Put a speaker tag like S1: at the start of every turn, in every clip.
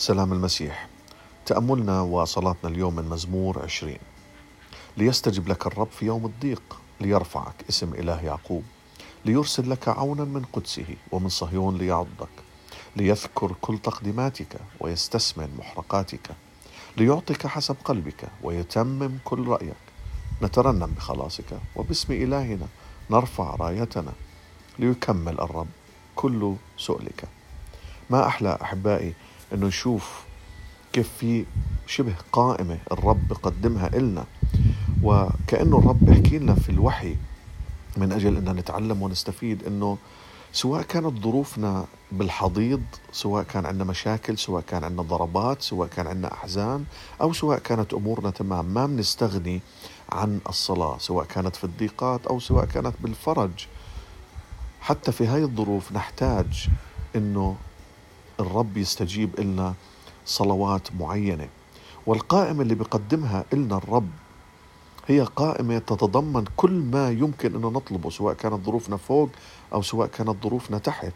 S1: سلام المسيح. تأملنا وصلاتنا اليوم من مزمور عشرين. ليستجب لك الرب في يوم الضيق ليرفعك اسم إله يعقوب ليرسل لك عونا من قدسه ومن صهيون ليعضك ليذكر كل تقدماتك ويستسمن محرقاتك ليعطيك حسب قلبك ويتمم كل رأيك. نترنم بخلاصك وباسم إلهنا نرفع رايتنا ليكمل الرب كل سؤلك. ما أحلى أحبائي أنه نشوف كيف في شبه قائمة الرب بقدمها إلنا. وكأنه الرب بيحكي لنا في الوحي من أجل أن نتعلم ونستفيد أنه سواء كانت ظروفنا بالحضيض سواء كان عندنا مشاكل سواء كان عندنا ضربات سواء كان عندنا أحزان أو سواء كانت أمورنا تمام ما بنستغني عن الصلاة سواء كانت في الضيقات أو سواء كانت بالفرج. حتى في هاي الظروف نحتاج أنه الرب يستجيب لنا صلوات معينة. والقائمة اللي بيقدمها لنا الرب هي قائمة تتضمن كل ما يمكن أن نطلبه سواء كانت ظروفنا فوق أو سواء كانت ظروفنا تحت.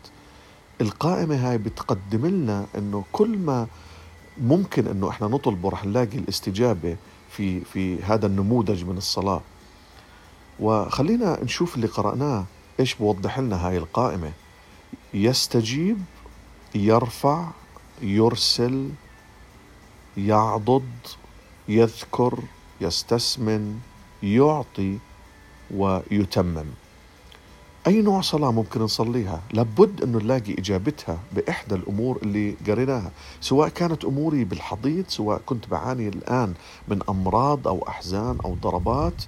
S1: القائمة هاي بتقدم لنا أنه كل ما ممكن أنه إحنا نطلبه رح نلاقي الاستجابة في, في هذا النموذج من الصلاة. وخلينا نشوف اللي قرأناه إيش بوضح لنا هاي القائمة. يستجيب يرفع يرسل يعضد يذكر يستسمن يعطي ويتمم. أي نوع صلاة ممكن نصليها؟ لابد أنه نلاقي إجابتها بإحدى الأمور اللي قريناها سواء كانت أموري بالحضيض سواء كنت بعاني الآن من أمراض أو أحزان أو ضربات.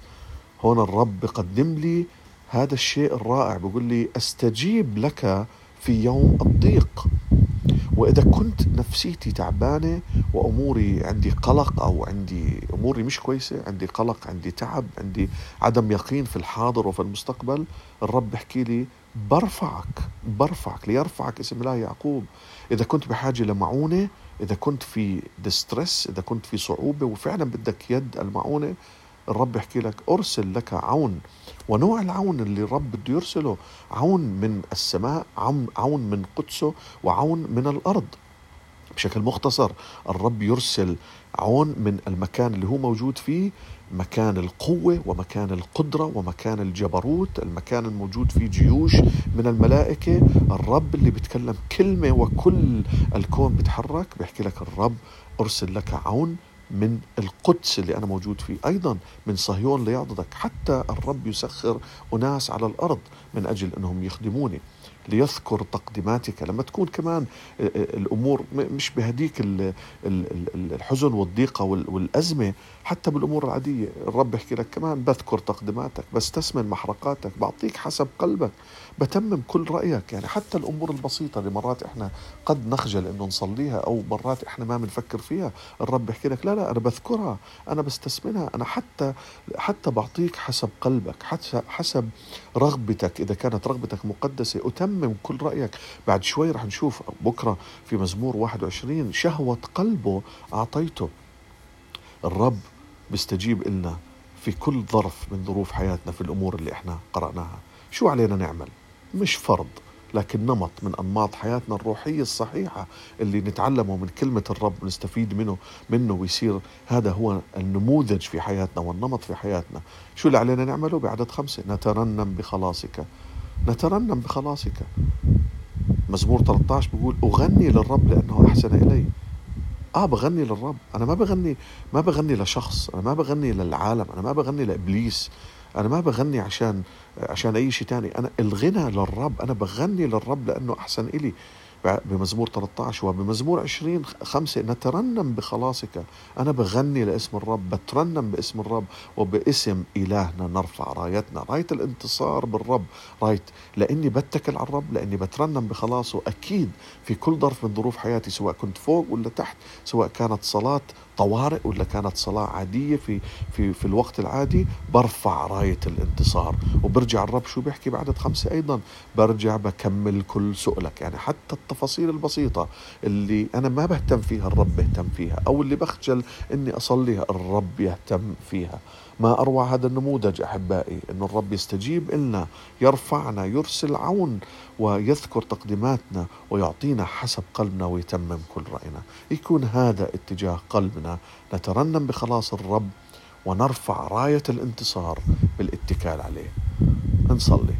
S1: هون الرب بقدم لي هذا الشيء الرائع بيقول لي أستجيب لك في يوم الضيق. وإذا كنت نفسيتي تعبانة وأموري عندي قلق أو عندي أموري مش كويسة عندي قلق عندي تعب عندي عدم يقين في الحاضر وفي المستقبل الرب بحكي لي برفعك برفعك ليرفعك اسم الله يعقوب. إذا كنت بحاجة لمعونة إذا كنت في ديستريس إذا كنت في صعوبة وفعلا بدك يد المعونة الرب يحكي لك أرسل لك عون ونوع العون اللي الرب بده يرسله عون من السماء عون من قدسه وعون من الأرض. بشكل مختصر الرب يرسل عون من المكان اللي هو موجود فيه مكان القوة ومكان القدرة ومكان الجبروت المكان الموجود فيه جيوش من الملائكة. الرب اللي بيتكلم كلمة وكل الكون بيتحرك بيحكي لك الرب أرسل لك عون من القدس اللي أنا موجود فيه. أيضا من صهيون ليعضدك. حتى الرب يسخر أناس على الأرض من أجل أنهم يخدموني. ليذكر تقدماتك لما تكون كمان الأمور مش بهديك الحزن والضيقة والأزمة حتى بالأمور العادية. الرب يحكي لك كمان بذكر تقدماتك بستثمن محرقاتك بعطيك حسب قلبك بتمم كل رأيك. يعني حتى الأمور البسيطة اللي مرات إحنا قد نخجل إنه نصليها أو مرات إحنا ما بنفكر فيها الرب بيحكي لك لا لا أنا بذكرها أنا بستثمنها أنا حتى حتى بعطيك حسب قلبك حسب حسب رغبتك إذا كانت رغبتك مقدسة أتمم صمم كل رأيك. بعد شوي رح نشوف بكرة في مزمور 21 شهوة قلبه أعطيته. الرب بيستجيب لنا في كل ظرف من ظروف حياتنا في الأمور اللي إحنا قرأناها. شو علينا نعمل؟ مش فرض لكن نمط من أنماط حياتنا الروحية الصحيحة اللي نتعلمه من كلمة الرب ونستفيد منه منه ويصير هذا هو النموذج في حياتنا والنمط في حياتنا. شو اللي علينا نعمله بعدد خمسة؟ نترنم بخلاصك. نترنم بخلاصك. مزمور 13 بيقول أغني للرب لأنه أحسن إلي. آه بغني للرب. أنا ما بغني ما بغني لشخص. أنا ما بغني للعالم. أنا ما بغني لإبليس. أنا ما بغني عشان عشان أي شيء تاني. أنا الغنى للرب. أنا بغني للرب لأنه أحسن إلي. بمزمور 13 وبمزمور 20 خمسة نترنم بخلاصك. أنا بغني لاسم الرب بترنم باسم الرب وباسم إلهنا نرفع رايتنا. راية الانتصار بالرب. راية لأني بتكل على الرب لأني بترنم بخلاصه. أكيد في كل ظرف من ظروف حياتي سواء كنت فوق ولا تحت سواء كانت صلاة طوارئ ولا كانت صلاة عادية في في في الوقت العادي؟ برفع راية الانتصار. وبرجع الرب شو بيحكي بعدد خمسة أيضا؟ برجع بكمل كل سؤلك. يعني حتى التفاصيل البسيطة اللي أنا ما بهتم فيها الرب بيهتم فيها أو اللي بخجل إني أصليها الرب يهتم فيها. ما أروع هذا النموذج أحبائي أن الرب يستجيب إلنا يرفعنا يرسل عون ويذكر تقديماتنا ويعطينا حسب قلبنا ويتمم كل رأينا. يكون هذا اتجاه قلبنا. نترنم بخلاص الرب ونرفع راية الانتصار بالاتكال عليه. نصلي.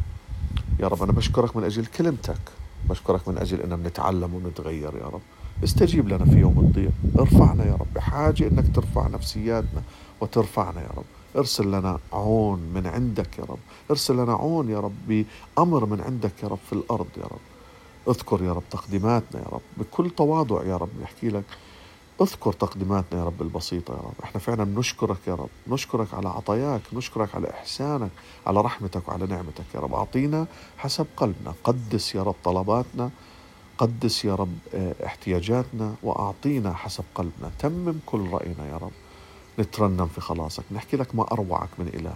S1: يا رب أنا بشكرك من أجل كلمتك. بشكرك من أجل أننا بنتعلم ونتغير يا رب. استجيب لنا في يوم الضيق. ارفعنا يا رب. بحاجة أنك ترفع نفسياتنا وترفعنا يا رب. ارسل لنا عون من عندك يا رب. ارسل لنا عون يا رب بأمر من عندك يا رب في الأرض يا رب. اذكر يا رب تقديماتنا يا رب. بكل تواضع يا رب نحكي لك. أذكر تقديماتنا يا رب البسيطة يا رب. إحنا فعلا نشكرك يا رب. نشكرك على عطاياك نشكرك على إحسانك على رحمتك وعلى نعمتك يا رب. أعطينا حسب قلبنا. قدس يا رب طلباتنا. قدس يا رب آه، احتياجاتنا. وأعطينا حسب قلبنا. تمم كل رأينا يا رب. نترنم في خلاصك. نحكي لك ما أروعك من إله.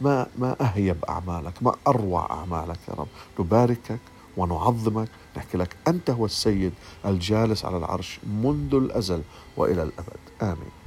S1: ما ما أهيب أعمالك. ما أروع أعمالك يا رب. نباركك ونعظمك. نحكي لك أنت هو السيد الجالس على العرش منذ الأزل وإلى الأبد. آمين.